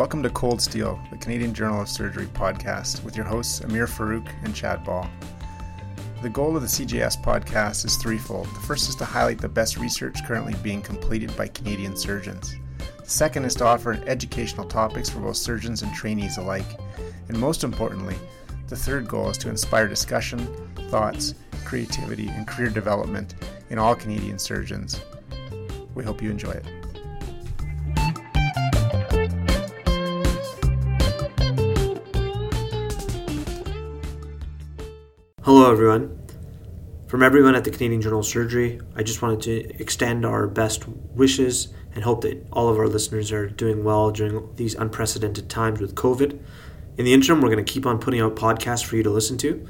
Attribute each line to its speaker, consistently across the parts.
Speaker 1: Welcome to Cold Steel, the Canadian Journal of Surgery podcast, with your hosts Amir Farouk and Chad Ball. The goal of the CJS podcast is threefold. The first is to highlight the best research currently being completed by Canadian surgeons. The second is to offer educational topics for both surgeons and trainees alike. And most importantly, the third goal is to inspire discussion, thoughts, creativity, and career development in all Canadian surgeons. We hope you enjoy it.
Speaker 2: Hello, everyone. From everyone at the Canadian Journal of Surgery, I just wanted to extend our best wishes and hope that all of our listeners are doing well during these unprecedented times with COVID. In the interim, we're going to keep on putting out podcasts for you to listen to.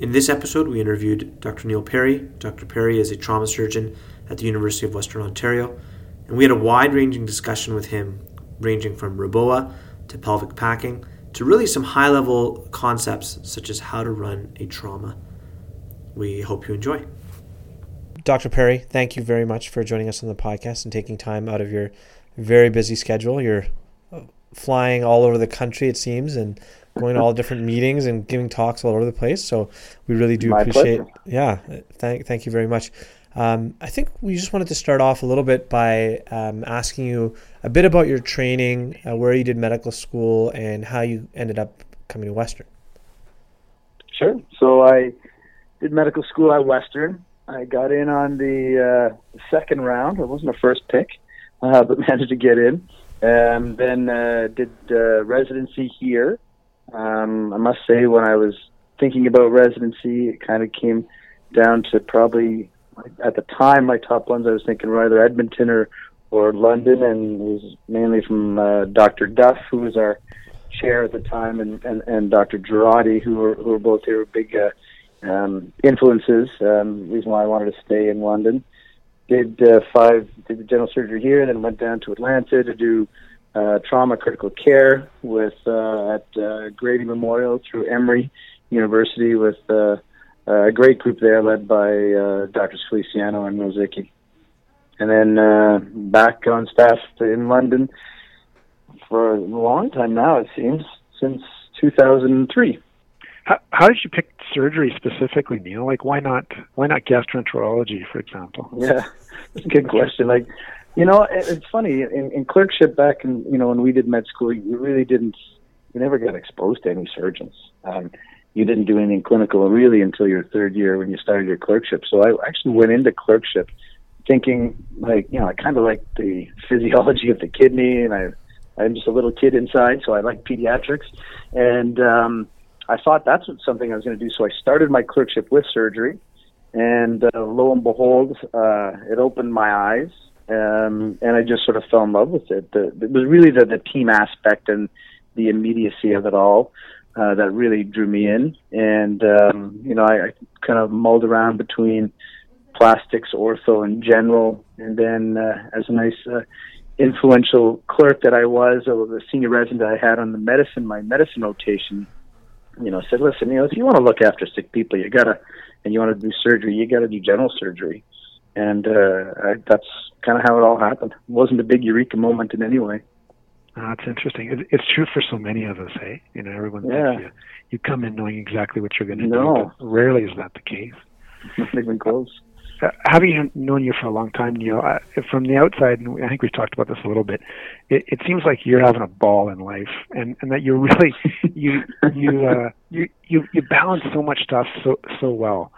Speaker 2: In this episode, we interviewed Dr. Neil Parry. Dr. Parry is a trauma surgeon at the University of Western Ontario, and we had a wide ranging discussion with him, ranging from REBOA to pelvic packing to really some high level concepts such as how to run a trauma. We hope you enjoy. Dr. Parry, thank you very much for joining us on the podcast and taking time out of your very busy schedule. You're uh, flying all over the country, it seems, and going to all different meetings and giving talks all over the place. So we really do
Speaker 3: My
Speaker 2: appreciate.
Speaker 3: pleasure.
Speaker 2: Yeah, thank thank you very much. Um, I think we just wanted to start off a little bit by um, asking you a bit about your training, uh, where you did medical school, and how you ended up coming to Western.
Speaker 3: Sure. So I did medical school at Western. I got in on the uh, second round. It wasn't a first pick, uh, but managed to get in. And then uh, did uh, residency here. Um, I must say, when I was thinking about residency, it kind of came down to probably at the time my top ones. I was thinking were either Edmonton or or London, and it was mainly from uh, Dr. Duff, who was our chair at the time, and, and, and Dr. Girotti, who were, who were both here, big uh, um, influences. Um, reason why I wanted to stay in London. Did uh, five, did the general surgery here, and then went down to Atlanta to do uh, trauma critical care with uh, at uh, Grady Memorial through Emory University with uh, a great group there led by uh, Dr. Feliciano and Rozycki. And then uh, back on staff in London for a long time now, it seems, since 2003.
Speaker 4: How, how did you pick surgery specifically, Neil? Like, why not why not gastroenterology, for example?
Speaker 3: Yeah, good question. Like, you know, it, it's funny in, in clerkship back in you know when we did med school, you really didn't, you never got exposed to any surgeons. Um, you didn't do anything clinical really until your third year when you started your clerkship. So I actually went into clerkship thinking like, you know, I kind of like the physiology of the kidney, and I, I'm just a little kid inside, so I like pediatrics, and um, I thought that's what, something I was going to do. So I started my clerkship with surgery, and uh, lo and behold, uh, it opened my eyes, um, and I just sort of fell in love with it. The, it was really the, the team aspect and the immediacy of it all uh, that really drew me in. And um, you know, I, I kind of mulled around between plastics, ortho, and general, and then uh, as a nice. Uh, influential clerk that I was, or the senior resident I had on the medicine, my medicine rotation, you know, said, listen, you know, if you want to look after sick people, you gotta, and you want to do surgery, you gotta do general surgery. And uh, I, that's kind of how it all happened. It wasn't a big eureka moment in any way.
Speaker 4: Uh, that's interesting. It, it's true for so many of us, hey? You know, everyone
Speaker 3: Yeah.
Speaker 4: thinks you, you come in knowing exactly what you're going to
Speaker 3: No.
Speaker 4: do, rarely is that the case.
Speaker 3: Not even close.
Speaker 4: Uh, having known you for a long time, Neil, uh, from the outside, and I think we've talked about this a little bit, it, it seems like you're having a ball in life, and, and that you're really you you uh, you you you balance so much stuff so so well.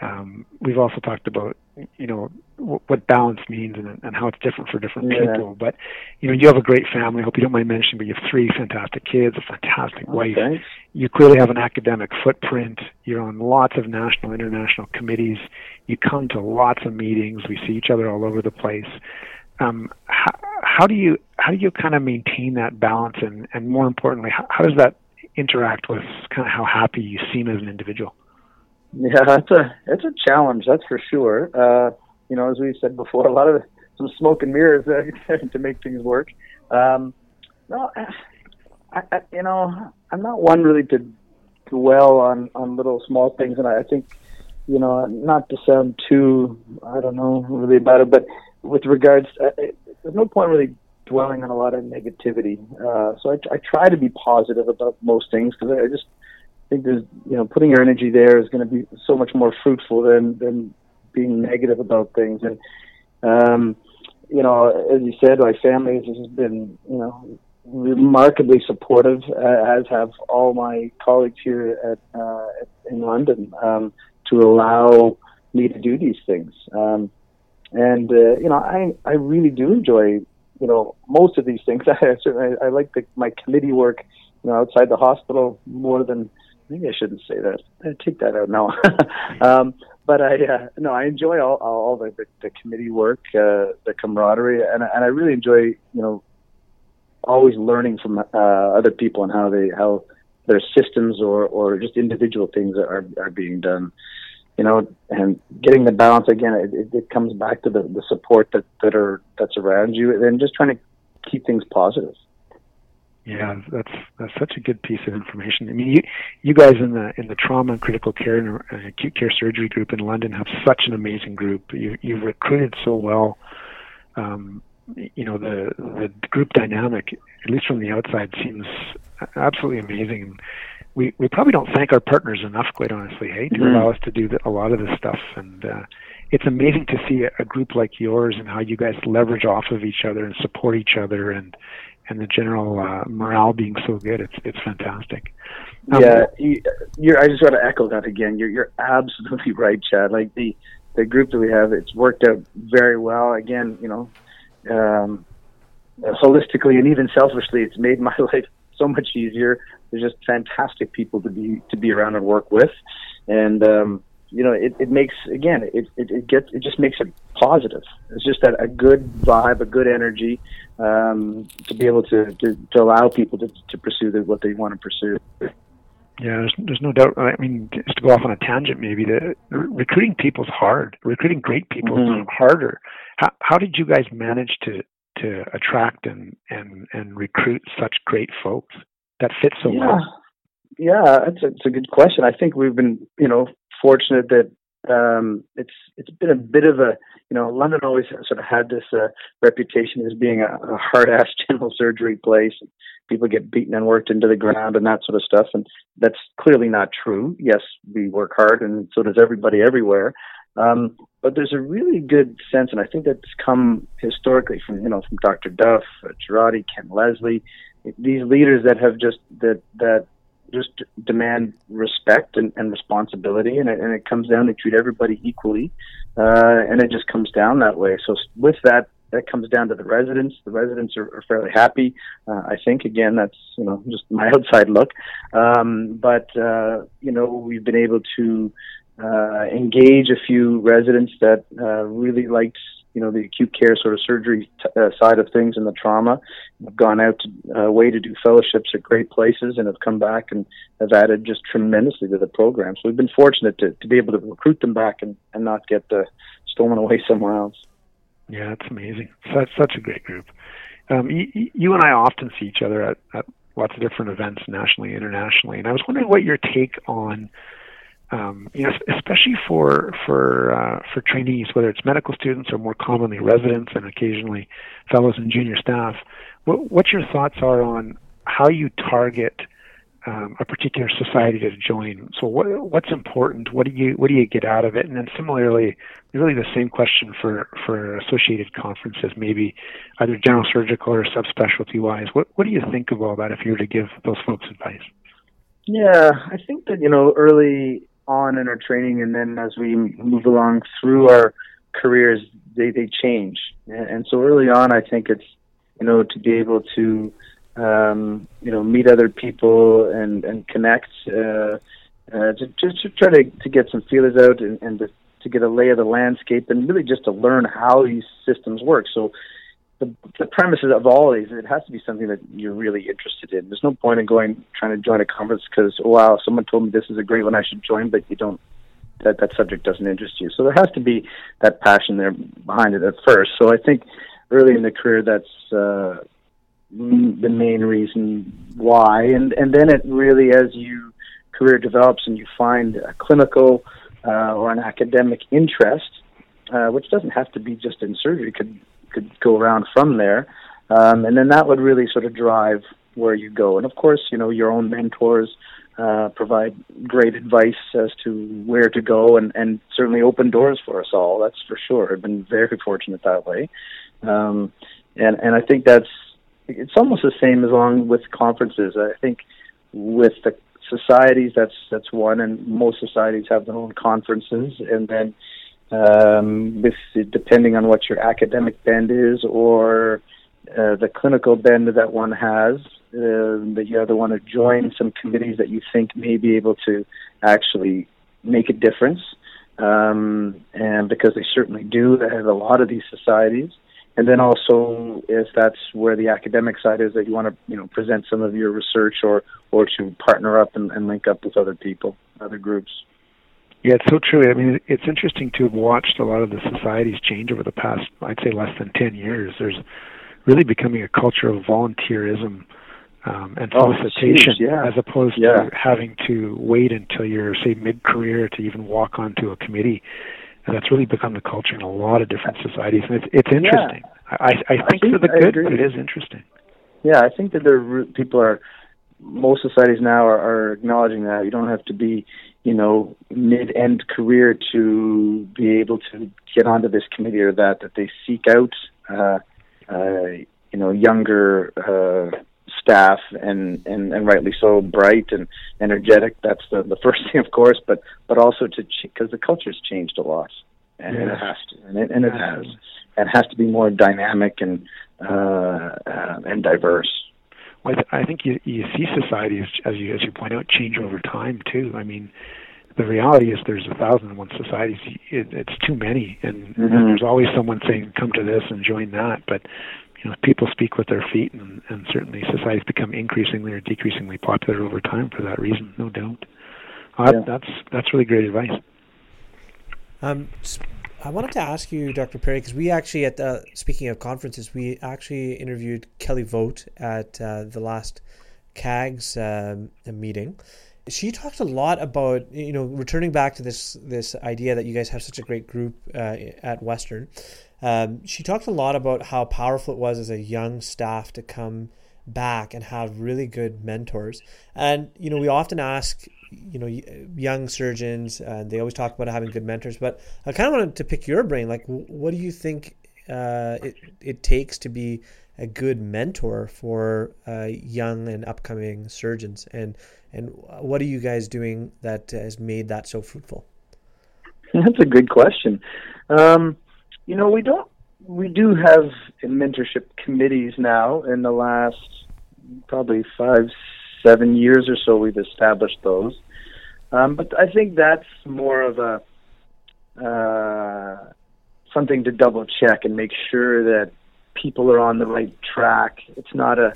Speaker 4: Um, we've also talked about you know w- what balance means and, and how it's different for different
Speaker 3: Yeah.
Speaker 4: people. But you know, you have a great family. I hope you don't mind mentioning, but you have three fantastic kids, a fantastic wife
Speaker 3: Okay.
Speaker 4: you clearly have an academic footprint. You're on lots of national, international committees. You come to lots of meetings. We see each other all over the place. Um, how, how do you how do you kind of maintain that balance, and and more importantly, how, how does that interact with kind of how happy you seem as an individual?
Speaker 3: Yeah, it's a it's a challenge, that's for sure. Uh, you know, as we said before, a lot of some smoke and mirrors to make things work. Um, no, I, I, you know, I'm not one really to dwell on on little small things, and I, I think, you know, not to sound too, I don't know, really about it, but with regards, uh, it, there's no point really dwelling on a lot of negativity. Uh, so I, I try to be positive about most things because I just think there's you know putting your energy there is going to be so much more fruitful than than being negative about things. And um, you know, as you said, my family has been you know remarkably supportive, uh, as have all my colleagues here at, uh, in London, um, to allow me to do these things. Um, and uh, you know, I I really do enjoy you know most of these things. I certainly I like the, my committee work, you know, outside the hospital more than maybe I shouldn't say that. I take that out now. um, but I uh, no, I enjoy all all the the, the committee work, uh, the camaraderie, and and I really enjoy you know always learning from uh, other people and how they how their systems or or just individual things are are being done you know, and getting the balance again, it, it comes back to the, the support that, that are that's around you, and just trying to keep things positive.
Speaker 4: Yeah, that's that's such a good piece of information. I mean, you you guys in the in the trauma and critical care and uh, acute care surgery group in London have such an amazing group. You you've recruited so well. Um, you know the the group dynamic, at least from the outside, seems absolutely amazing we, we probably don't thank our partners enough, quite honestly, hey, to mm-hmm. allow us to do the, a lot of this stuff. And uh, it's amazing to see a, a group like yours and how you guys leverage off of each other and support each other, and and the general uh, morale being so good. It's it's fantastic.
Speaker 3: Um, yeah, you, I just want to echo that again. You're you're absolutely right, Chad. Like the the group that we have, it's worked out very well. Again, you know, um, holistically and even selfishly, it's made my life so much easier. There's just fantastic people to be to be around and work with, and um, you know it, it makes again it, it it gets it just makes it positive. It's just that a good vibe, a good energy um, to be able to, to, to allow people to to pursue the, what they want to pursue.
Speaker 4: Yeah, there's, there's no doubt. I mean, just to go off on a tangent, maybe the recruiting people is hard. Recruiting great people mm-hmm. is harder. How how did you guys manage to to attract and and and recruit such great folks that fit so
Speaker 3: yeah.
Speaker 4: well?
Speaker 3: Yeah, it's a, it's a good question. I think we've been you know fortunate that um, it's it's been a bit of a you know London always sort of had this uh, reputation as being a, a hard ass general surgery place. People get beaten and worked into the ground and that sort of stuff, and that's clearly not true. Yes, we work hard, and so does everybody everywhere. Um, but there's a really good sense, and I think that's come historically from you know from Dr. Duff, uh, Girotti, Ken Leslie, these leaders that have just that that just demand respect and, and responsibility, and it, and it comes down to treat everybody equally, uh, and it just comes down that way. So with that, that comes down to the residents. The residents are, are fairly happy. Uh, I think again, that's you know just my outside look, um, but uh, you know we've been able to uh, engage a few residents that uh, really liked you know the acute care sort of surgery t- uh, side of things and the trauma. Have gone out to, uh, way to do fellowships at great places and have come back and have added just tremendously to the program. So we've been fortunate to, to be able to recruit them back and, and not get uh, stolen away somewhere else.
Speaker 4: Yeah, it's amazing. Such such a great group. Um, you, you and I often see each other at, at lots of different events nationally, internationally, and I was wondering what your take on um, you know, especially for for uh, for trainees, whether it's medical students or more commonly residents and occasionally fellows and junior staff. What, what your thoughts are on how you target um, a particular society to join? So, what what's important? What do you what do you get out of it? And then similarly, really the same question for for associated conferences, maybe either general surgical or subspecialty wise. What what do you think of all that if you were to give those folks advice?
Speaker 3: Yeah, I think that you know early on in our training, and then as we move along through our careers, they they change. And so early on, I think it's you know to be able to um, you know meet other people and and connect, uh, uh, to just to try to to get some feelers out and, and to, to get a lay of the landscape, and really just to learn how these systems work. So the, the premises of all of these, it has to be something that you're really interested in. There's no point in going trying to join a conference because oh, wow, someone told me this is a great one, I should join, but you don't. That that subject doesn't interest you. So there has to be that passion there behind it at first. So I think early in the career, that's uh, the main reason why. And and then it really, as you career develops and you find a clinical uh, or an academic interest, uh, which doesn't have to be just in surgery, could could go around from there. um, and then that would really sort of drive where you go. And of course, you know, your own mentors uh, provide great advice as to where to go, and and certainly open doors for us all. That's for sure. I've been very fortunate that way, um, and and I think that's it's almost the same as along with conferences. I think with the societies, that's that's one, and most societies have their own conferences, and then um, with depending on what your academic bend is or uh, the clinical bend that one has, uh, that you either want to join some committees that you think may be able to actually make a difference, um, and because they certainly do, they have a lot of these societies. And then also, if that's where the academic side is, that you want to, you know, present some of your research or or to partner up and, and link up with other people, other groups.
Speaker 4: Yeah, it's so true. I mean, it's interesting to have watched a lot of the societies change over the past, I'd say, less than ten years. There's really becoming a culture of volunteerism um, and oh, solicitation,
Speaker 3: geez, yeah.
Speaker 4: as opposed
Speaker 3: yeah.
Speaker 4: to having to wait until you're, say, mid-career to even walk onto a committee. And that's really become the culture in a lot of different societies, and it's it's interesting.
Speaker 3: Yeah.
Speaker 4: I, I, I think for the good, but it is interesting.
Speaker 3: Yeah, I think that there people are most societies now are, are acknowledging that you don't have to be, you know, mid-end career to be able to get onto this committee or that. That they seek out, uh, uh, you know, younger uh, staff and, and and rightly so, bright and energetic. That's the the first thing, of course, but but also to because ch- the culture's changed a lot, and it has to, and it, and it has, and has to be more dynamic and uh, uh, and diverse.
Speaker 4: Well, I think you you see societies as you as you point out change over time too. I mean, the reality is there's a thousand and one societies. It, it's too many, and, mm-hmm. and there's always someone saying, "Come to this and join that." But you know, people speak with their feet, and, and certainly societies become increasingly or decreasingly popular over time for that reason, no doubt. Uh, yeah. That's that's really great advice.
Speaker 2: Um, I wanted to ask you, Dr. Parry, because we actually at the speaking of conferences, we actually interviewed Kelly Vogt at uh, the last CAGS um, meeting. She talked a lot about you know returning back to this this idea that you guys have such a great group uh, at Western. Um, she talked a lot about how powerful it was as a young staff to come back and have really good mentors. And you know, we often ask, you know, young surgeons, and they always talk about having good mentors. But I kind of wanted to pick your brain. Like, what do you think uh, it it takes to be a good mentor for uh, young and upcoming surgeons? And and what are you guys doing that has made that so fruitful?
Speaker 3: That's a good question. Um, you know, we don't. We do have mentorship committees now. In the last probably five, seven years or so, we've established those. Um, but I think that's more of a uh, something to double check and make sure that people are on the right track. It's not a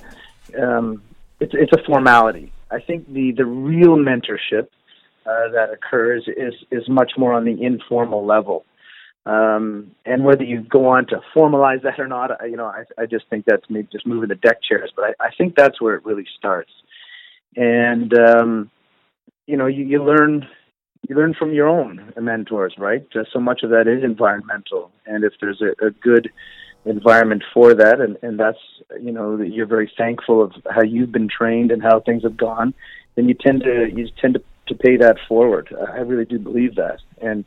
Speaker 3: um, it's it's a formality. I think the the real mentorship uh, that occurs is is much more on the informal level. Um, and whether you go on to formalize that or not, you know, I, I just think that's maybe just moving the deck chairs, but I, I think that's where it really starts. And um, you know, you, you learn you learn from your own mentors, right? Just so much of that is environmental, and if there's a, a good environment for that, and and that's you know you're very thankful of how you've been trained and how things have gone, then you tend to you tend to to pay that forward. I really do believe that, and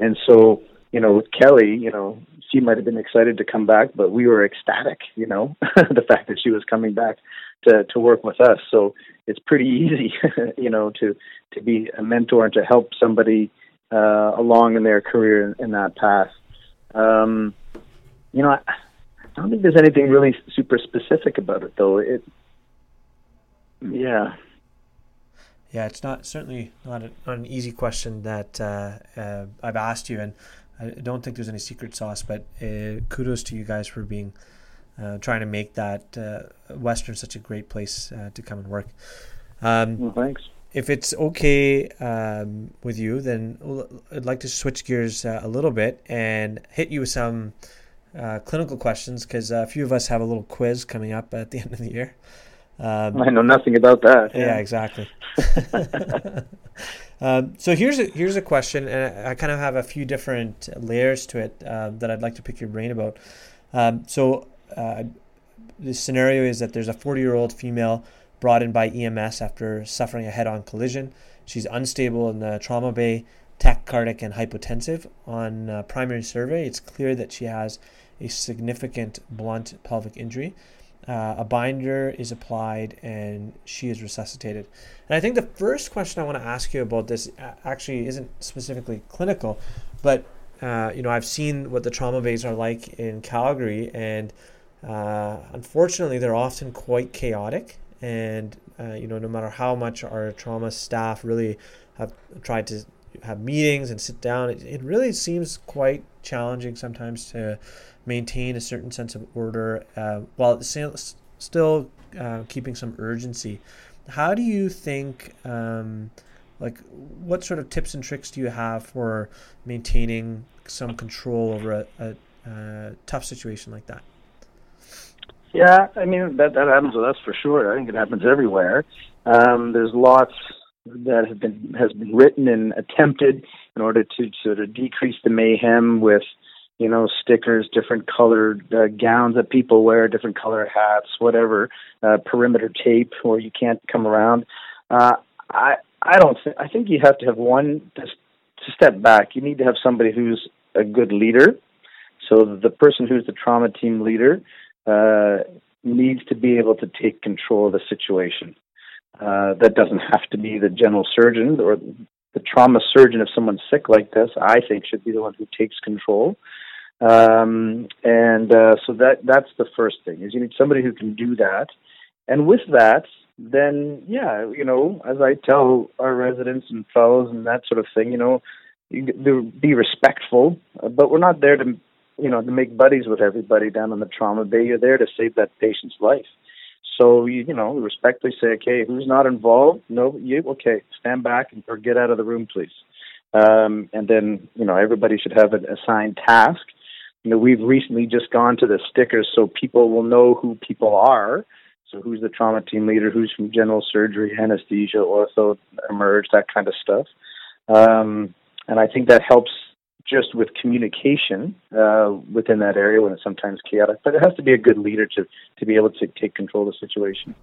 Speaker 3: and so you know, with Kelly, you know, she might have been excited to come back, but we were ecstatic, you know, the fact that she was coming back to to work with us. So it's pretty easy, you know, to to be a mentor and to help somebody uh, along in their career in, in that path. Um, you know, I, I don't think there's anything really super specific about it, though. It, yeah.
Speaker 2: Yeah, it's not certainly not, a, not an easy question that uh, uh, I've asked you, and I don't think there's any secret sauce, but uh, kudos to you guys for being uh, trying to make that uh, Western such a great place uh, to come and work.
Speaker 3: Um, well, thanks.
Speaker 2: If it's okay um, with you, then I'd like to switch gears uh, a little bit and hit you with some uh, clinical questions because a few of us have a little quiz coming up at the end of the year.
Speaker 3: Um, I know nothing about that.
Speaker 2: Yeah, yeah exactly. Um, so here's a, here's a question, and I kind of have a few different layers to it uh, that I'd like to pick your brain about. Um, so uh, the scenario is that there's a 40 year old female brought in by EMS after suffering a head on collision. She's unstable in the trauma bay, tachycardic, and hypotensive. On uh, primary survey, it's clear that she has a significant blunt pelvic injury. Uh, a binder is applied and she is resuscitated. And I think the first question I want to ask you about this actually isn't specifically clinical, but uh, you know I've seen what the trauma bays are like in Calgary, and uh, unfortunately they're often quite chaotic. And uh, you know no matter how much our trauma staff really have tried to have meetings and sit down, it, it really seems quite challenging sometimes to maintain a certain sense of order uh, while still uh, keeping some urgency. How do you think, um, like, what sort of tips and tricks do you have for maintaining some control over a, a, a tough situation like that?
Speaker 3: Yeah, I mean that that happens with us for sure. I think it happens everywhere. Um, there's lots that have been has been written and attempted in order to sort of decrease the mayhem with you know, stickers, different colored uh, gowns that people wear, different color hats, whatever, uh, perimeter tape where you can't come around. Uh, I I don't think I think you have to have one to step back. You need to have somebody who's a good leader. So the person who's the trauma team leader uh, needs to be able to take control of the situation. Uh, that doesn't have to be the general surgeon or the trauma surgeon if someone's sick like this. I think should be the one who takes control. Um, and uh, so that that's the first thing is you need somebody who can do that. And with that, then yeah, you know, as I tell our residents and fellows and that sort of thing, you know, you be respectful, but we're not there to you know to make buddies with everybody down in the trauma bay. You're there to save that patient's life. So you you know respectfully say, okay, who's not involved? No, you okay? Stand back and or get out of the room, please. Um, and then you know everybody should have an assigned task you know, we've recently just gone to the stickers so people will know who people are. So who's the trauma team leader, who's from general surgery, anesthesia, ortho, emerge, that kind of stuff. Um, and I think that helps just with communication uh, within that area when it's sometimes chaotic. But it has to be a good leader to to be able to take control of the situation.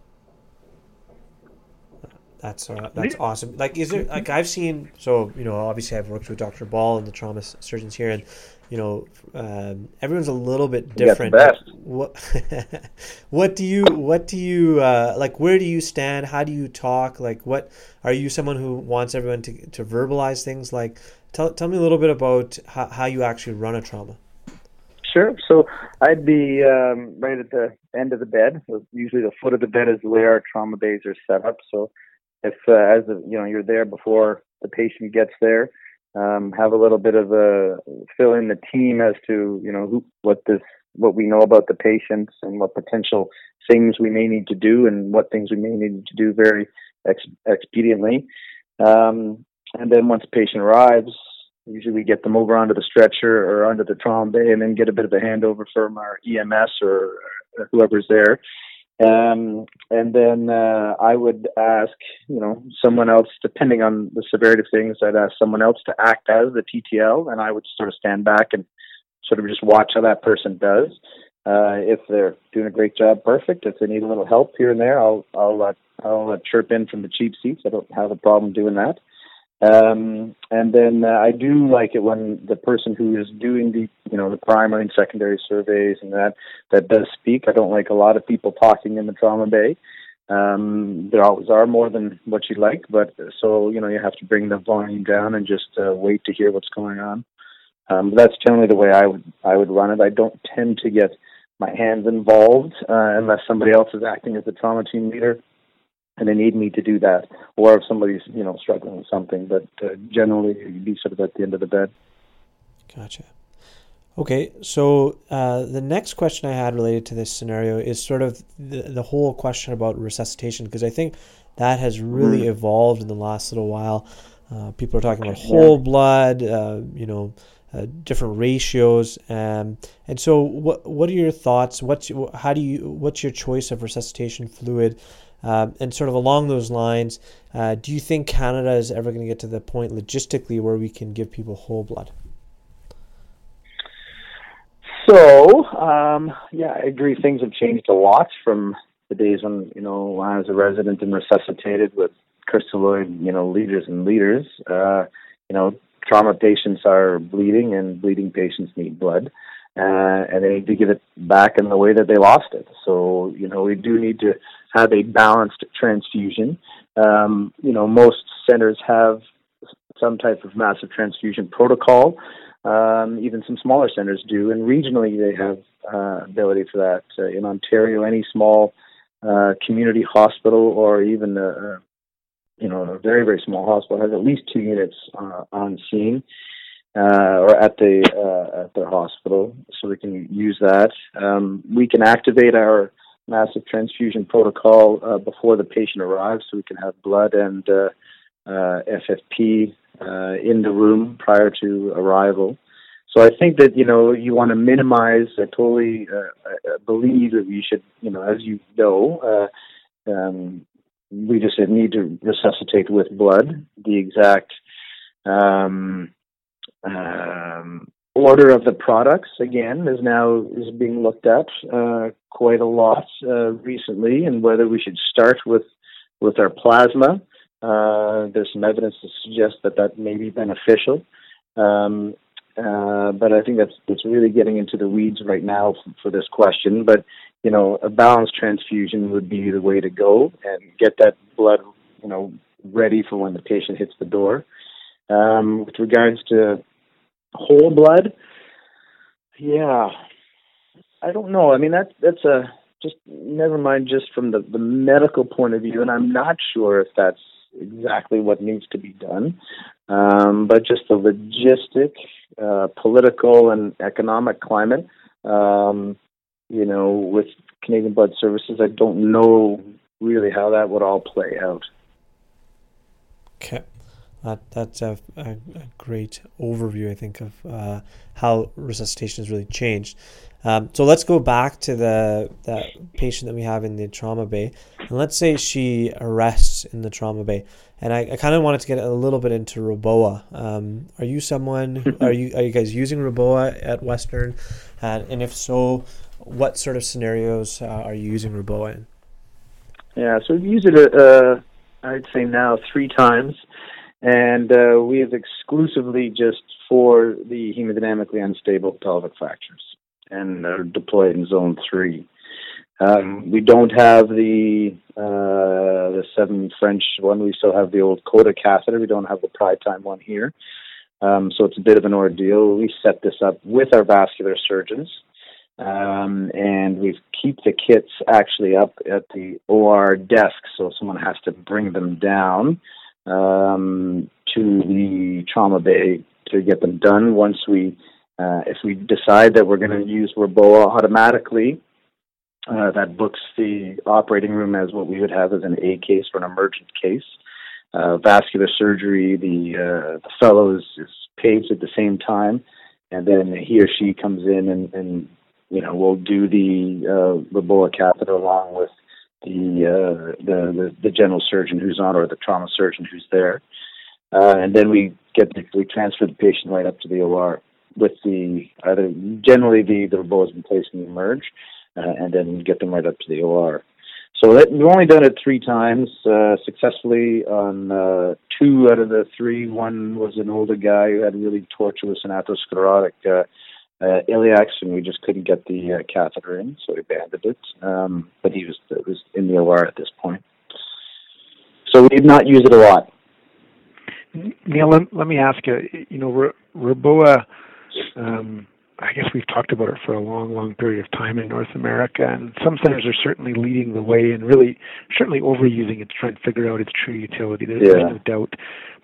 Speaker 2: That's uh, that's awesome. Like, is there like I've seen? So you know, obviously I've worked with Dr. Ball and the trauma surgeons here, and you know, um, everyone's a little bit different. What what do you what do you uh, like? Where do you stand? How do you talk? Like, what are you someone who wants everyone to to verbalize things? Like, tell tell me a little bit about how, how you actually run a trauma.
Speaker 3: Sure. So I'd be um, right at the end of the bed. Usually, the foot of the bed is where our trauma bays are set up. So if uh, as a, you know you're there before the patient gets there um, have a little bit of a fill in the team as to you know who, what this what we know about the patients and what potential things we may need to do and what things we may need to do very ex- expediently. Um, and then once the patient arrives, usually we get them over onto the stretcher or onto the trauma bay and then get a bit of a handover from our EMS or whoever's there. Um, and then uh, I would ask, you know, someone else, depending on the severity of things, I'd ask someone else to act as the TTL, and I would sort of stand back and sort of just watch how that person does. Uh, if they're doing a great job, perfect. If they need a little help here and there, I'll I'll uh, I'll uh, chirp in from the cheap seats. I don't have a problem doing that. Um, and then uh, I do like it when the person who is doing the, you know, the primary and secondary surveys and that that does speak. I don't like a lot of people talking in the trauma bay. Um, there always are more than what you like, but so you know you have to bring the volume down and just uh, wait to hear what's going on. Um, that's generally the way I would I would run it. I don't tend to get my hands involved uh, unless somebody else is acting as the trauma team leader and they need me to do that, or if somebody's you know struggling with something. But uh, generally, you'd be sort of at the end of the bed.
Speaker 2: Gotcha. Okay, so uh, the next question I had related to this scenario is sort of the, the whole question about resuscitation because I think that has really mm. evolved in the last little while. Uh, people are talking about whole blood, uh, you know, uh, different ratios, um, and so what? What are your thoughts? What's how do you? What's your choice of resuscitation fluid? Uh, and sort of along those lines, uh, do you think Canada is ever going to get to the point logistically where we can give people whole blood?
Speaker 3: So, um, yeah, I agree. Things have changed a lot from the days when you know I was a resident and resuscitated with crystalloid, you know, liters and liters. Uh, you know, trauma patients are bleeding, and bleeding patients need blood, uh, and they need to give it back in the way that they lost it. So, you know, we do need to have a balanced transfusion. Um, you know, most centers have some type of massive transfusion protocol. Um, even some smaller centers do, and regionally they have uh, ability for that. Uh, in Ontario, any small uh, community hospital or even a, you know a very very small hospital has at least two units uh, on scene uh, or at the uh, at their hospital, so we can use that. Um, we can activate our massive transfusion protocol uh, before the patient arrives, so we can have blood and uh, uh, FFP uh, in the room prior to arrival. So I think that you know you want to minimize. I totally believe that we should, you know, as you know, uh, um, we just need to resuscitate with blood. The exact um, um, order of the products again is now is being looked at uh, quite a lot uh, recently, and whether we should start with with our plasma. Uh, there's some evidence to suggest that that may be beneficial. Um, uh, but I think that's that's really getting into the weeds right now for, for this question. But you know, a balanced transfusion would be the way to go and get that blood, you know, ready for when the patient hits the door. Um, with regards to whole blood, yeah, I don't know. I mean, that that's a just never mind just from the the medical point of view, and I'm not sure if that's exactly what needs to be done. Um, but just the logistic, uh, political, and economic climate, um, you know, with Canadian Blood Services, I don't know really how that would all play out.
Speaker 2: Okay. That, that's a, a, a great overview, I think, of uh, how resuscitation has really changed. Um, so let's go back to the that patient that we have in the trauma bay, and let's say she arrests in the trauma bay. And I, I kind of wanted to get a little bit into REBOA. Um, are you someone? Are you are you guys using REBOA at Western? And, if so, what sort of scenarios uh, are you using REBOA in?
Speaker 3: Yeah, so we've used it. Uh, I'd say now three times, and uh, we have exclusively just for the hemodynamically unstable pelvic fractures and are deployed in Zone Three. Um, we don't have the uh, the seven French one. We still have the old Coda catheter. We don't have the Prytime one here. Um, so it's a bit of an ordeal. We set this up with our vascular surgeons, um, and we keep the kits actually up at the OR desk, so someone has to bring them down um, to the trauma bay to get them done. Once we, uh, if we decide that we're going to use REBOA automatically, uh, that books the operating room as what we would have as an A case for an emergent case. Uh, vascular surgery, the, uh, the fellow is, is paged at the same time, and then he or she comes in and, and you know we'll do the uh, REBOA catheter along with the, uh, the, the the general surgeon who's on or the trauma surgeon who's there, uh, and then we get the, we transfer the patient right up to the OR with the either generally the the REBOA has been placed in the emerge uh, and then get them right up to the OR. So that, we've only done it three times uh, successfully on uh, two out of the three. One was an older guy who had really tortuous and atherosclerotic uh, uh, iliacs, and we just couldn't get the uh, catheter in, so we abandoned it. Um, but he was was in the OR at this point. So we did not use it a lot.
Speaker 4: Neil, let, let me ask you. You know, REBOA. Um, I guess we've talked about it for a long, long period of time in North America, and some centers are certainly leading the way and really, certainly overusing it to try and figure out its true utility. There's, yeah. there's no doubt,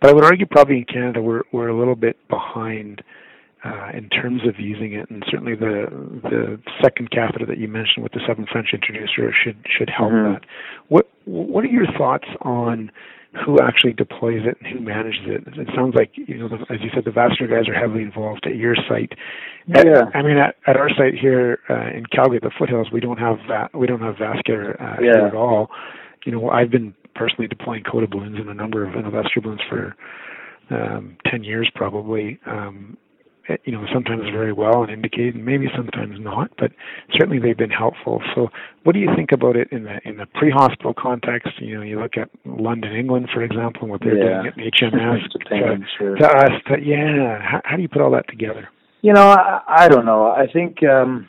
Speaker 4: but I would argue probably in Canada we're we're a little bit behind uh, in terms of using it, and certainly the the second catheter that you mentioned with the seven French introducer should should help mm-hmm. that. What what are your thoughts on who actually deploys it and who manages it. It sounds like you know, the, as you said, the vascular guys are heavily involved at your site. At,
Speaker 3: yeah.
Speaker 4: I mean, at, at our site here uh, in Calgary, the foothills, we don't have va- we don't have vascular uh,
Speaker 3: yeah.
Speaker 4: here at all. You know, I've been personally deploying Coda balloons and a number of vascular balloons for um, ten years probably. Um, you know, sometimes very well and indicated, and maybe sometimes not, but certainly they've been helpful. So, what do you think about it in the in the pre-hospital context? You know, you look at London, England, for example, and what they're
Speaker 3: Yeah.
Speaker 4: doing at HEMS.
Speaker 3: Japan,
Speaker 4: to,
Speaker 3: sure.
Speaker 4: to us, to, yeah. How, how do you put all that together?
Speaker 3: You know, I, I don't know. I think um,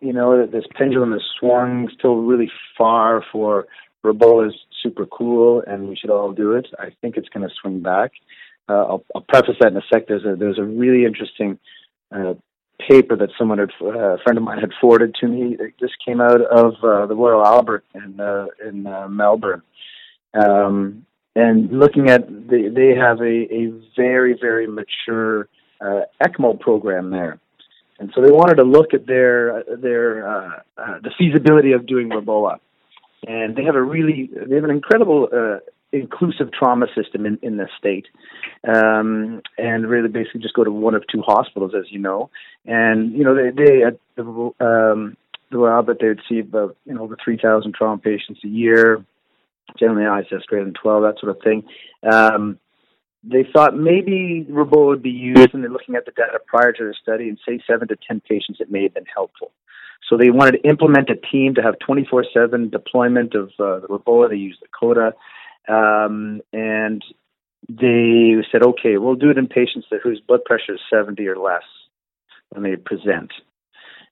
Speaker 3: you know that this pendulum has swung still really far for REBOA is super cool and we should all do it. I think it's going to swing back. Uh, I'll, I'll preface that in a sec. There's a there's a really interesting uh, paper that someone had uh, a friend of mine had forwarded to me. It just came out of uh, the Royal Alfred in uh, in uh, Melbourne. Um, and looking at the, they have a, a very very mature ECMO program there, and so they wanted to look at their their the feasibility of doing REBOA, and they have a really they have an incredible inclusive trauma system in in the state, um, and really basically just go to one of two hospitals, as you know, and you know they they at the um, the Alfred they would see about you know over three thousand trauma patients a year, generally ISS greater than twelve, that sort of thing. Um, they thought maybe REBOA would be used, and they're looking at the data prior to the study, and say seven to ten patients, it may have been helpful. So they wanted to implement a team to have 24/7 deployment of uh, the REBOA. They used the CODA, um, and they said, okay, we'll do it in patients that, whose blood pressure is 70 or less when they present.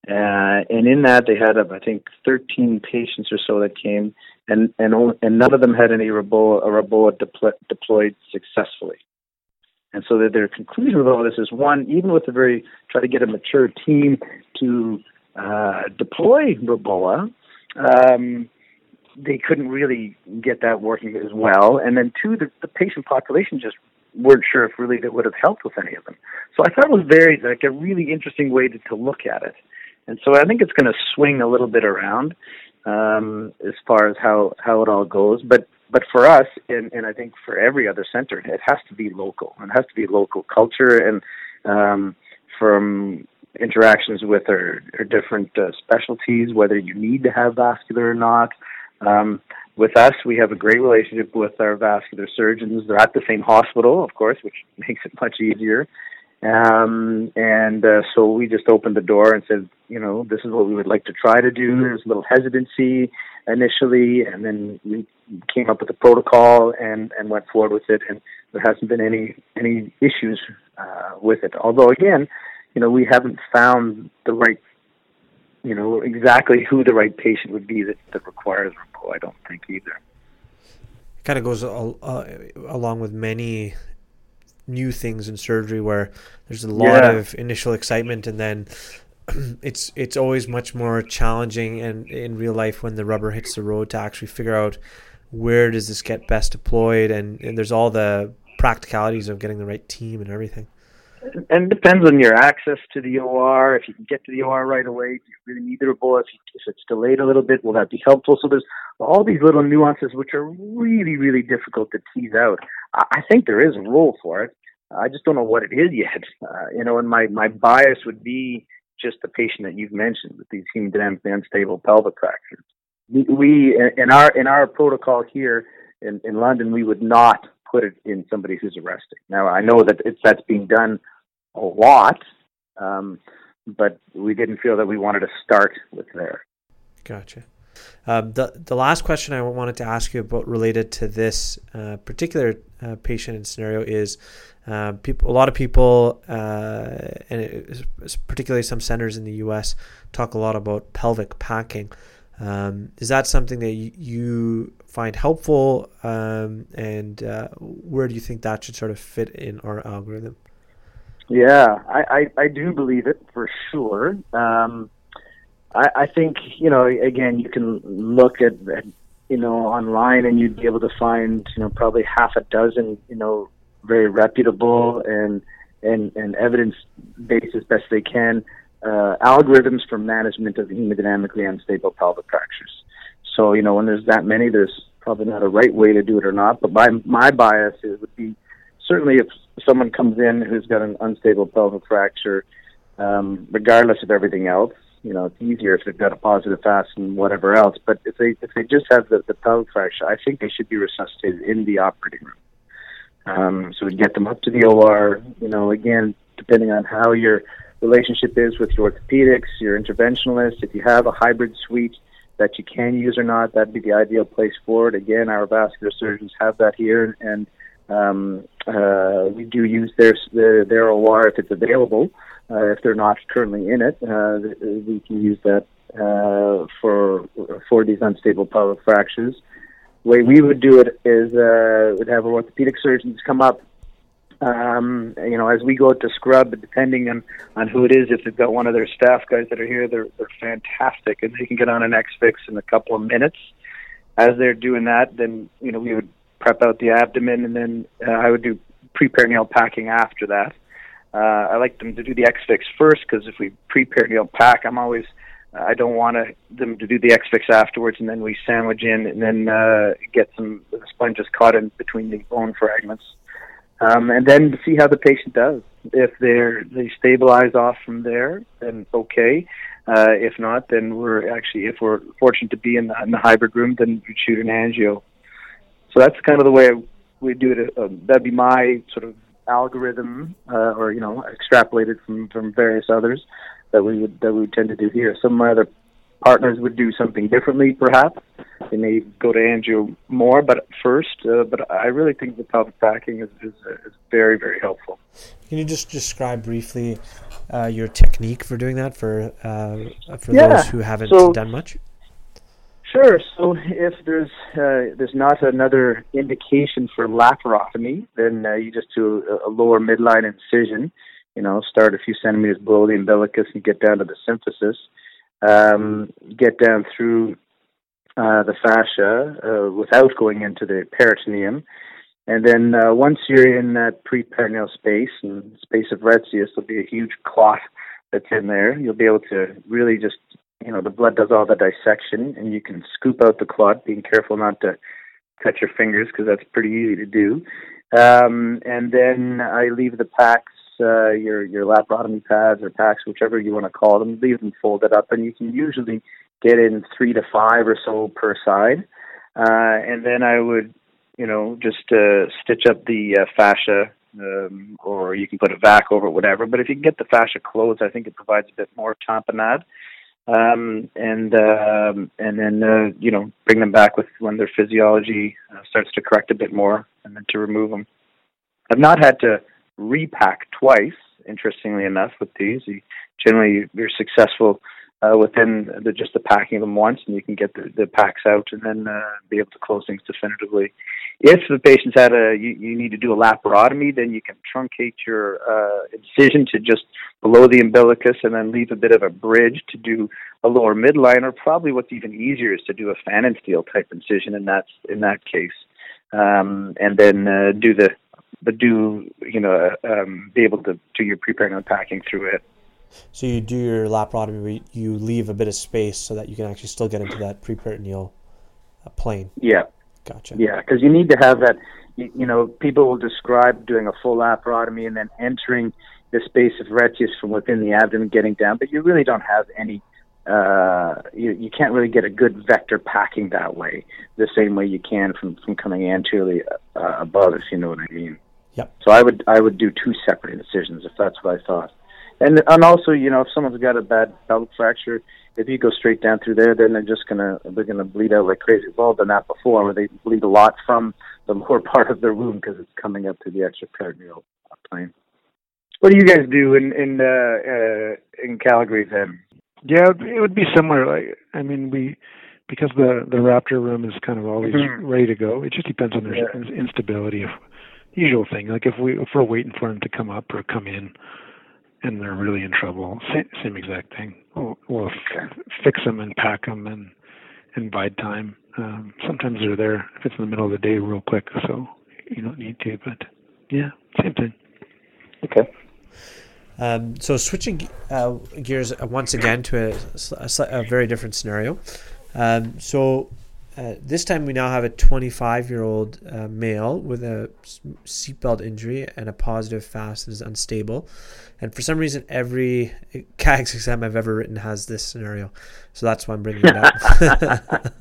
Speaker 3: Uh, and in that, they had, I think, 13 patients or so that came, and and only, and none of them had any REBOA, a REBOA depl- deployed successfully. And so their conclusion with all this is one, even with a very try to get a mature team to uh, deploy REBOA, um, they couldn't really get that working as well. And then two, the, the patient population just weren't sure if really that would have helped with any of them. So I thought it was very like a really interesting way to, to look at it. And so I think it's going to swing a little bit around um, as far as how, how it all goes. But but for us, and, and I think for every other center, it has to be local. It has to be local culture and um, from interactions with our, our different uh, specialties, whether you need to have vascular or not. Um, with us, we have a great relationship with our vascular surgeons. They're at the same hospital, of course, which makes it much easier. Um, and uh, so we just opened the door and said, you know, this is what we would like to try to do. There's a little hesitancy initially, and then we came up with a protocol and, and went forward with it. And there hasn't been any any issues uh, with it. Although, again, you know, we haven't found the right, you know, exactly who the right patient would be that, that requires REBOA. I don't think either.
Speaker 2: It kind of goes uh, along with many new things in surgery where there's a lot
Speaker 3: Yeah.
Speaker 2: of initial excitement and then it's it's always much more challenging and in real life when the rubber hits the road to actually figure out where does this get best deployed and, and there's all the practicalities of getting the right team and everything.
Speaker 3: And it depends on your access to the OR. If you can get to the OR right away, do you really need the REBOA? If, if it's delayed a little bit, will that be helpful? So there's all these little nuances which are really, really difficult to tease out. I, think there is a role for it. I just don't know what it is yet. Uh, you know, and my, my bias would be just the patient that you've mentioned with these hemodynamically unstable pelvic fractures. We, in our in our protocol here in, in London, we would not put it in somebody who's arresting. Now I know that it's that's being done a lot, um, but we didn't feel that we wanted to start with there.
Speaker 2: Gotcha. Um, the the last question I wanted to ask you about related to this uh, particular uh, patient and scenario is uh, people. A lot of people, uh, and it, particularly some centers in the U.S., talk a lot about pelvic packing. Um, is that something that you, find helpful, um, and uh, where do you think that should sort of fit in our algorithm?
Speaker 3: Yeah, I, I, I do believe it for sure. Um, I, I think you know again you can look at, at you know online and you'd be able to find you know probably half a dozen you know very reputable and and and evidence based as best they can uh, algorithms for management of hemodynamically unstable pelvic fractures. So you know when there's that many, there's probably not a right way to do it or not. But my my bias is, would be certainly if someone comes in who's got an unstable pelvic fracture, um, regardless of everything else, you know, it's easier if they've got a positive FAST and whatever else. But if they if they just have the, the pelvic fracture, I think they should be resuscitated in the operating room. Um, so we get them up to the OR. You know, again, depending on how your relationship is with your orthopedics, your interventionalist. If you have a hybrid suite that you can use or not, that'd be the ideal place for it. Again, our vascular surgeons have that here, and um, uh, we do use their their, their OR if it's available. Uh, if they're not currently in it, uh, we can use that uh, for for these unstable pelvic fractures. The way we would do it is uh, we'd have orthopedic surgeons come up um, you know, as we go to scrub, depending on, on who it is, if they've got one of their staff guys that are here, they're, they're fantastic and they can get on an X-Fix in a couple of minutes. As they're doing that, then, you know, we would prep out the abdomen and then uh, I would do pre-peritoneal packing after that. Uh, I like them to do the X-Fix first because if we pre-peritoneal pack, I'm always, I don't want them to do the X-Fix afterwards and then we sandwich in and then uh, get some sponges caught in between the bone fragments um, and then see how the patient does. If they're they stabilize off from there, then okay. Uh, if not, then we're actually if we're fortunate to be in the, in the hybrid room, then we shoot an angio. So that's kind of the way we do it. Uh, that'd be my sort of algorithm, uh, or you know, extrapolated from from various others that we would that we would tend to do here. Some of my other partners would do something differently, perhaps. They may go to angio more, but first. Uh, but I really think the pelvic packing is, is, is very, very helpful.
Speaker 2: Can you just describe briefly uh, your technique for doing that for uh, for
Speaker 3: yeah.
Speaker 2: those who haven't
Speaker 3: so,
Speaker 2: done much?
Speaker 3: Sure. So if there's uh, there's not another indication for laparotomy, then uh, you just do a, lower midline incision. You know, start a few centimeters below the umbilicus and get down to the symphysis um, get down through uh, the fascia uh, without going into the peritoneum. And then uh, once you're in that preperitoneal space and space of Retzius, there'll be a huge clot that's in there. You'll be able to really just, you know, the blood does all the dissection, and you can scoop out the clot, being careful not to cut your fingers because that's pretty easy to do. Um, and then I leave the packs uh, your your laparotomy pads or packs, whichever you want to call them, leave them folded up, and you can usually get in three to five or so per side. Uh, and then I would, you know, just uh, stitch up the uh, fascia, um, or you can put a vac over it, whatever. But if you can get the fascia closed, I think it provides a bit more tamponade. Um, and um, and then uh, you know bring them back with when their physiology uh, starts to correct a bit more, and then to remove them. I've not had to repack twice. Interestingly enough, with these, you, generally you're successful uh, within the, just the packing of them once, and you can get the, the packs out and then uh, be able to close things definitively. If the patient's had a you, you need to do a laparotomy, then you can truncate your uh, incision to just below the umbilicus, and then leave a bit of a bridge to do a lower midline. Or probably what's even easier is to do a Pfannenstiel type incision in that in that case, um, and then uh, do the but do you know um, be able to do your pre-peritoneal packing through it.
Speaker 2: So you do your laparotomy, you leave a bit of space so that you can actually still get into that pre-peritoneal uh, plane.
Speaker 3: Yeah.
Speaker 2: Gotcha.
Speaker 3: Yeah, because you need to have that. You, you, know, people will describe doing a full laparotomy and then entering the space of Retzius from within the abdomen, getting down, but you really don't have any. Uh, you you can't really get a good vector packing that way, the same way you can from from coming anteriorly uh, above, if you know what I mean.
Speaker 2: Yep.
Speaker 3: So I would I would do two separate incisions if that's what I thought. And and also, you know, if someone's got a bad pelvic fracture, if you go straight down through there, then they're just gonna they're gonna bleed out like crazy. We've all done that before, where they bleed a lot from the lower part of their wound because it's coming up to the extraperitoneal plane. What do you guys do in in uh, uh, in Calgary then?
Speaker 4: Yeah, it would be similar. Like, I mean, we because the the Raptor room is kind of always mm-hmm. ready to go. It just depends on their yeah. instability of usual thing. Like if we if we're waiting for them to come up or come in, and they're really in trouble, same, same exact thing. We'll, we'll f- fix them and pack them and and bide time. Um, sometimes they're there if it's in the middle of the day, real quick, so you don't need to. But yeah, same thing.
Speaker 3: Okay.
Speaker 2: Um, so switching uh, gears once again to a, a, a, very different scenario. Um, so uh, this time we now have a 25 year old uh, male with a seatbelt injury and a positive FAST that is unstable. And for some reason, every CAGS exam I've ever written has this scenario. So that's why I'm bringing it up.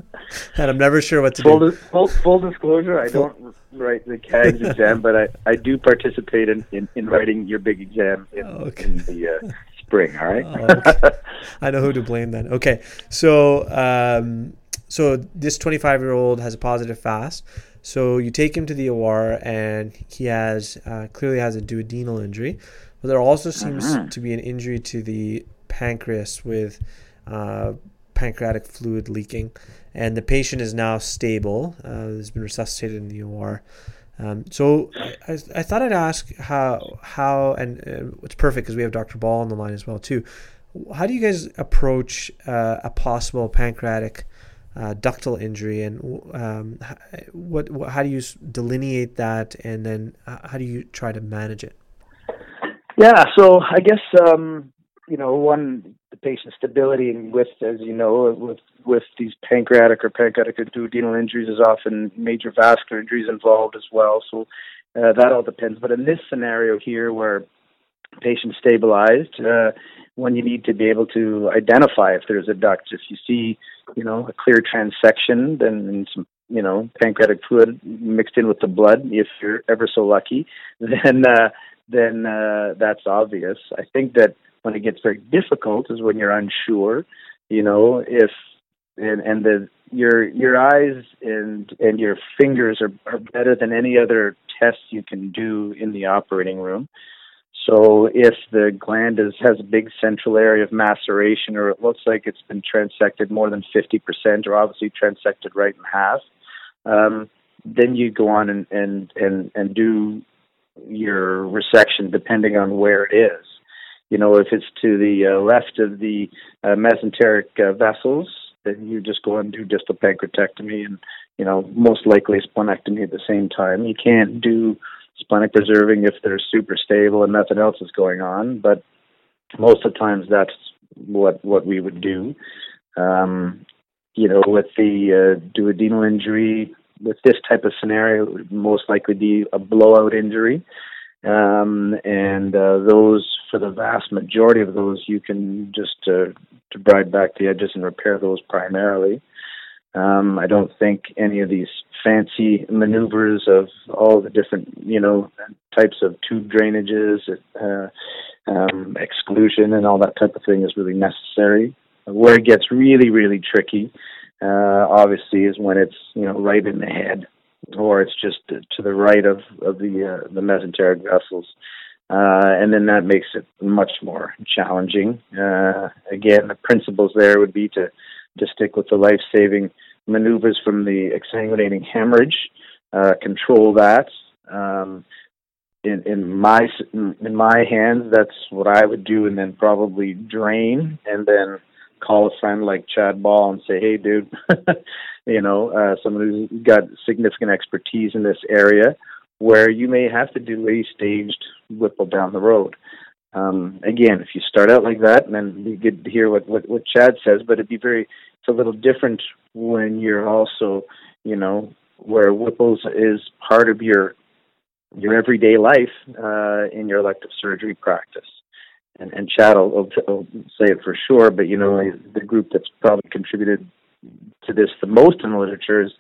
Speaker 2: and I'm never sure what to
Speaker 3: full
Speaker 2: do.
Speaker 3: Full, full disclosure, I don't write the CAGS exam, but I, I do participate in, in, in writing your big exam in, oh, okay. in the uh, spring, all right? Oh,
Speaker 2: okay. I know who to blame then. Okay. So, um, so this 25 year old has a positive FAST. So you take him to the OR, and he has uh, clearly has a duodenal injury. But there also seems uh-huh. to be an injury to the pancreas with uh, pancreatic fluid leaking, and the patient is now stable. Uh, has been resuscitated in the OR. Um, so I, I, thought I'd ask how how and uh, it's perfect because we have Dr. Ball on the line as well too. How do you guys approach uh, a possible pancreatic uh, ductal injury, and um, what, what, how do you delineate that, and then how do you try to manage it?
Speaker 3: Yeah, so I guess um, you know one the patient stability and with as you know with with these pancreatic or pancreatic duodenal injuries is often major vascular injuries involved as well. So uh, that all depends. But in this scenario here, where patient stabilized, uh, when you need to be able to identify if there's a duct. If you see, you know, a clear transection, then some, you know, pancreatic fluid mixed in with the blood, if you're ever so lucky, then uh, then uh, that's obvious. I think that when it gets very difficult is when you're unsure. You know, if and and the your your eyes and and your fingers are, are better than any other tests you can do in the operating room. So if the gland is, has a big central area of maceration, or it looks like it's been transected more than 50%, or obviously transected right in half, um, then you go on and, and, and, and do your resection depending on where it is. You know, if it's to the uh, left of the uh, mesenteric uh, vessels, then you just go and do distal pancreatectomy and, you know, most likely splenectomy at the same time. You can't do splenic preserving if they're super stable and nothing else is going on. But most of the times that's what what we would do. Um, you know, with the uh, duodenal injury, with this type of scenario, it would most likely be a blowout injury. Um, and uh, those, for the vast majority of those, you can just uh, debride back the edges and repair those primarily. Um, I don't think any of these fancy maneuvers of all the different, you know, types of tube drainages, uh, um, exclusion, and all that type of thing is really necessary. Where it gets really, really tricky, uh, obviously, is when it's you know right in the head, or it's just to the right of of the uh, the mesenteric vessels. Uh, and then that makes it much more challenging. Uh, again, the principles there would be to to stick with the life saving maneuvers from the exsanguinating hemorrhage, uh, control that. Um, in, in my in my hands, that's what I would do, and then probably drain, and then call a friend like Chad Ball and say, "Hey, dude, you know, uh, someone who's got significant expertise in this area, where you may have to do a staged Whipple down the road." Um, again, if you start out like that, and then be good to hear what, what, what Chad says, but it'd be very, it's a little different when you're also, you know, where Whipples is part of your your everyday life uh, in your elective surgery practice. And, and Chad will, will, will say it for sure, but you know, the group that's probably contributed to this the most in the literature is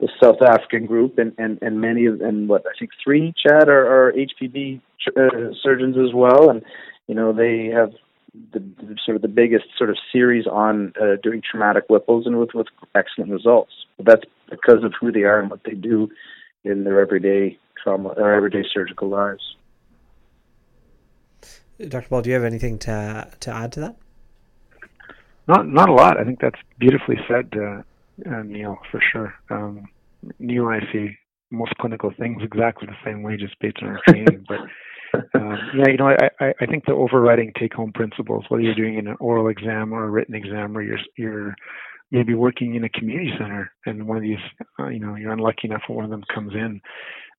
Speaker 3: the South African group, and and and many of and what I think three Chad are, are HPB uh, surgeons as well, and you know they have the, the, sort of the biggest sort of series on uh, doing traumatic Whipples and with with excellent results. But that's because of who they are and what they do in their everyday trauma or everyday surgical lives.
Speaker 2: Dr. Ball, do you have anything to to add to that?
Speaker 4: Not not a lot. I think that's beautifully said, uh, uh, Neil, for sure. Um, Neil and I see most clinical things exactly the same way, just based on our training. but um, yeah, you know, I, I, I think the overriding take-home principles, whether you're doing an oral exam or a written exam, or you're you're maybe working in a community center, and one of these, uh, you know, you're unlucky enough when one of them comes in,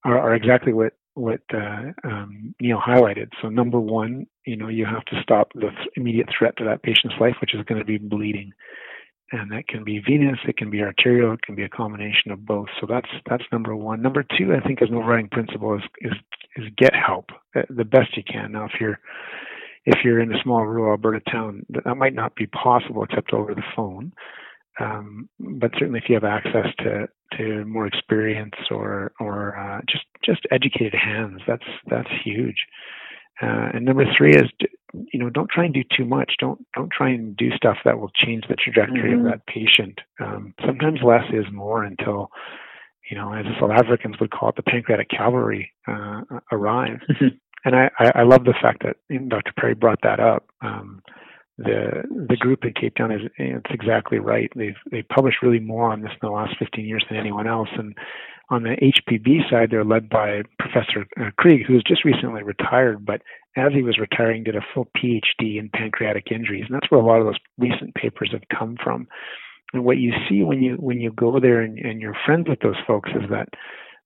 Speaker 4: are, are exactly what what uh, um, Neil highlighted. So number one, you know, you have to stop the th- immediate threat to that patient's life, which is going to be bleeding. And that can be venous, it can be arterial, it can be a combination of both. So that's that's number one. Number two, I think, as an overriding principle is is is get help uh, the best you can. Now, if you're if you're in a small rural Alberta town, that might not be possible except over the phone. Um, but certainly, if you have access to to more experience or or uh, just just educated hands, that's that's huge. Uh, and number three is, you know, don't try and do too much. Don't don't try and do stuff that will change the trajectory mm-hmm. of that patient. Um, sometimes less is more until, you know, as the South Africans would call it, the pancreatic cavalry uh, arrive. and I, I love the fact that Dr. Parry brought that up. Um, the the group in Cape Town is it's exactly right. They've they've published really more on this in the last 15 years than anyone else. And on the HPB side, they're led by Professor uh, Krige, who's just recently retired, but as he was retiring, did a full PhD in pancreatic injuries, and that's where a lot of those recent papers have come from. And what you see when you when you go there and, and you're friends with those folks is that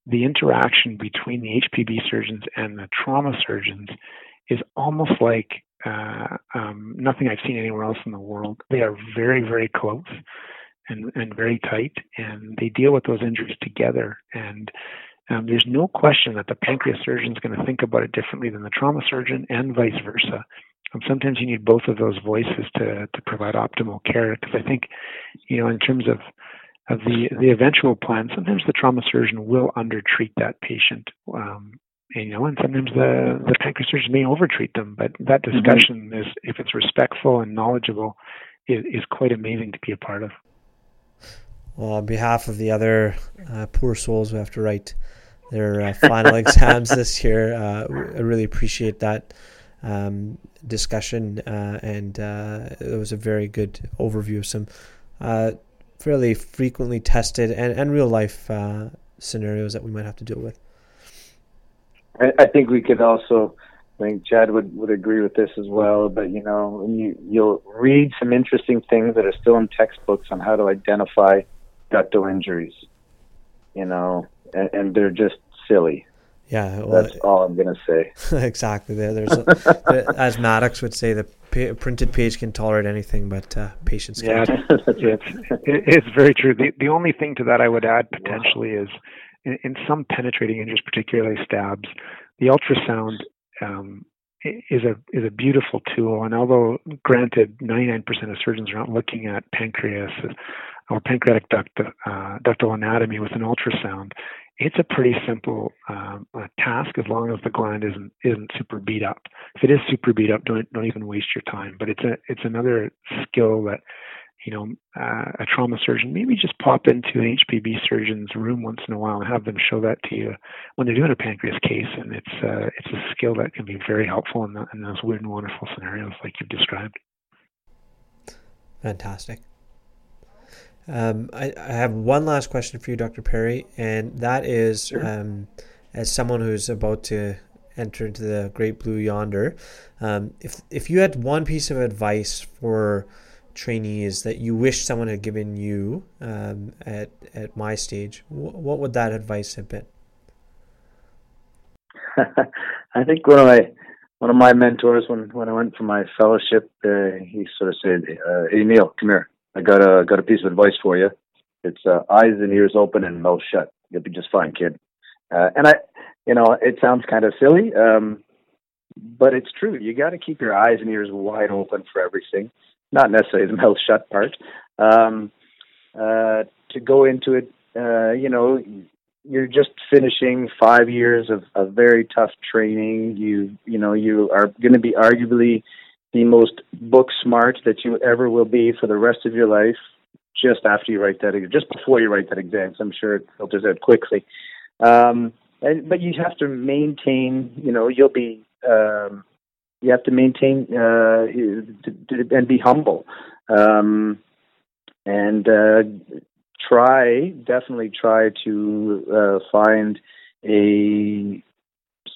Speaker 4: the interaction between the HPB surgeons and the trauma surgeons is almost like uh, um, nothing I've seen anywhere else in the world. They are very, very close and, and very tight, and they deal with those injuries together. And um, there's no question that the pancreas surgeon is going to think about it differently than the trauma surgeon, and vice versa. And sometimes you need both of those voices to to provide optimal care. Because I think, you know, in terms of of the the eventual plan, sometimes the trauma surgeon will undertreat that patient, um, and, you know, and sometimes the the pancreas surgeon may overtreat them. But that mm-hmm. discussion mm-hmm. is, if it's respectful and knowledgeable, is, is quite amazing to be a part of.
Speaker 2: Well, on behalf of the other uh, poor souls who have to write their uh, final exams this year, uh, I really appreciate that um, discussion, uh, and uh, it was a very good overview of some uh, fairly frequently tested and, and real life scenarios that we might have to deal with.
Speaker 3: I, I think we could also I think Chad would, would agree with this as well. But you know, you you'll read some interesting things that are still in textbooks on how to identify ductal injuries. You know, and, and they're just silly.
Speaker 2: Yeah, well,
Speaker 3: that's all I'm gonna say.
Speaker 2: exactly. There, there's a, as Mattox would say, the pa- printed page can tolerate anything, but uh, patience
Speaker 4: can't. Yeah, it's, it's very true. The the only thing to that I would add potentially wow. is in, in some penetrating injuries, particularly stabs, the ultrasound um, is a is a beautiful tool. And although, granted, 99% of surgeons are not looking at pancreas or pancreatic duct, uh, ductal anatomy with an ultrasound, it's a pretty simple um, task as long as the gland isn't isn't super beat up. If it is super beat up, don't don't even waste your time. But it's a it's another skill that you know, uh, a trauma surgeon, maybe just pop into an HPB surgeon's room once in a while and have them show that to you when they're doing a pancreas case. And it's uh, it's a skill that can be very helpful in, the, in those weird and wonderful scenarios like you've described.
Speaker 2: Fantastic. Um, I, I, have one last question for you, Dr. Parry, and that is, sure. um, as someone who's about to enter into the great blue yonder, um, if if you had one piece of advice for trainees that you wish someone had given you um, at at my stage, what would that advice have been?
Speaker 3: I think one of my one of my mentors when when I went for my fellowship, uh, he sort of said, uh, "Hey Neil, come here. I got a got a piece of advice for you. It's uh, eyes and ears open and mouth shut. You'll be just fine, kid." Uh, and I, you know, it sounds kind of silly, um, but it's true. You got to keep your eyes and ears wide open for everything not necessarily the mouth shut part. Um, uh, to go into it, uh, you know, you're just finishing five years of, of very tough training. You, you know, you are going to be arguably the most book smart that you ever will be for the rest of your life. Just after you write that, just before you write that exam, so I'm sure it filters out quickly. Um, and, but you have to maintain, you know, you'll be um, you have to maintain uh, and be humble um, and uh, try definitely try to uh, find a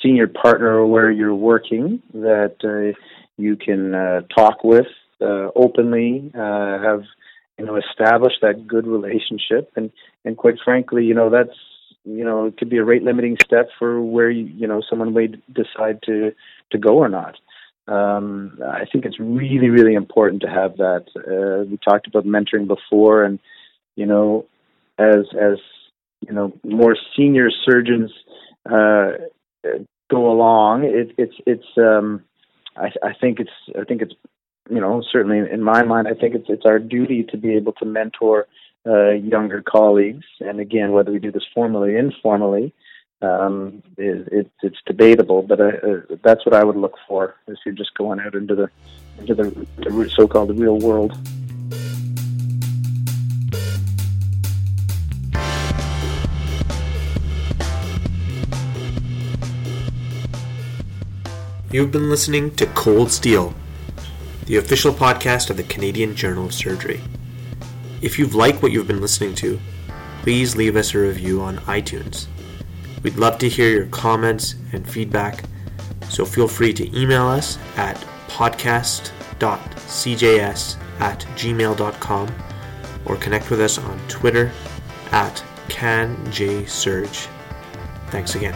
Speaker 3: senior partner where you're working that uh, you can uh, talk with uh, openly have you know establish that good relationship and and quite frankly you know that's you know it could be a rate limiting step for where you, you know someone may decide to to go or not Um, I think it's really, really important to have that. Uh, we talked about mentoring before, and you know, as as you know, more senior surgeons uh, go along, it, it's it's. Um, I, I think it's I think it's you know certainly in my mind I think it's it's our duty to be able to mentor uh, younger colleagues, and again whether we do this formally or informally, um, it, it, it's debatable, but uh, uh, that's what I would look for if you're just going out into the into the, the so-called real world.
Speaker 2: You've been listening to Cold Steel, the official podcast of the Canadian Journal of Surgery. If you've liked what you've been listening to, please leave us a review on iTunes. We'd love to hear your comments and feedback, so feel free to email us at podcast.cjs at gmail.com or connect with us on Twitter at CanJSurge. Thanks again.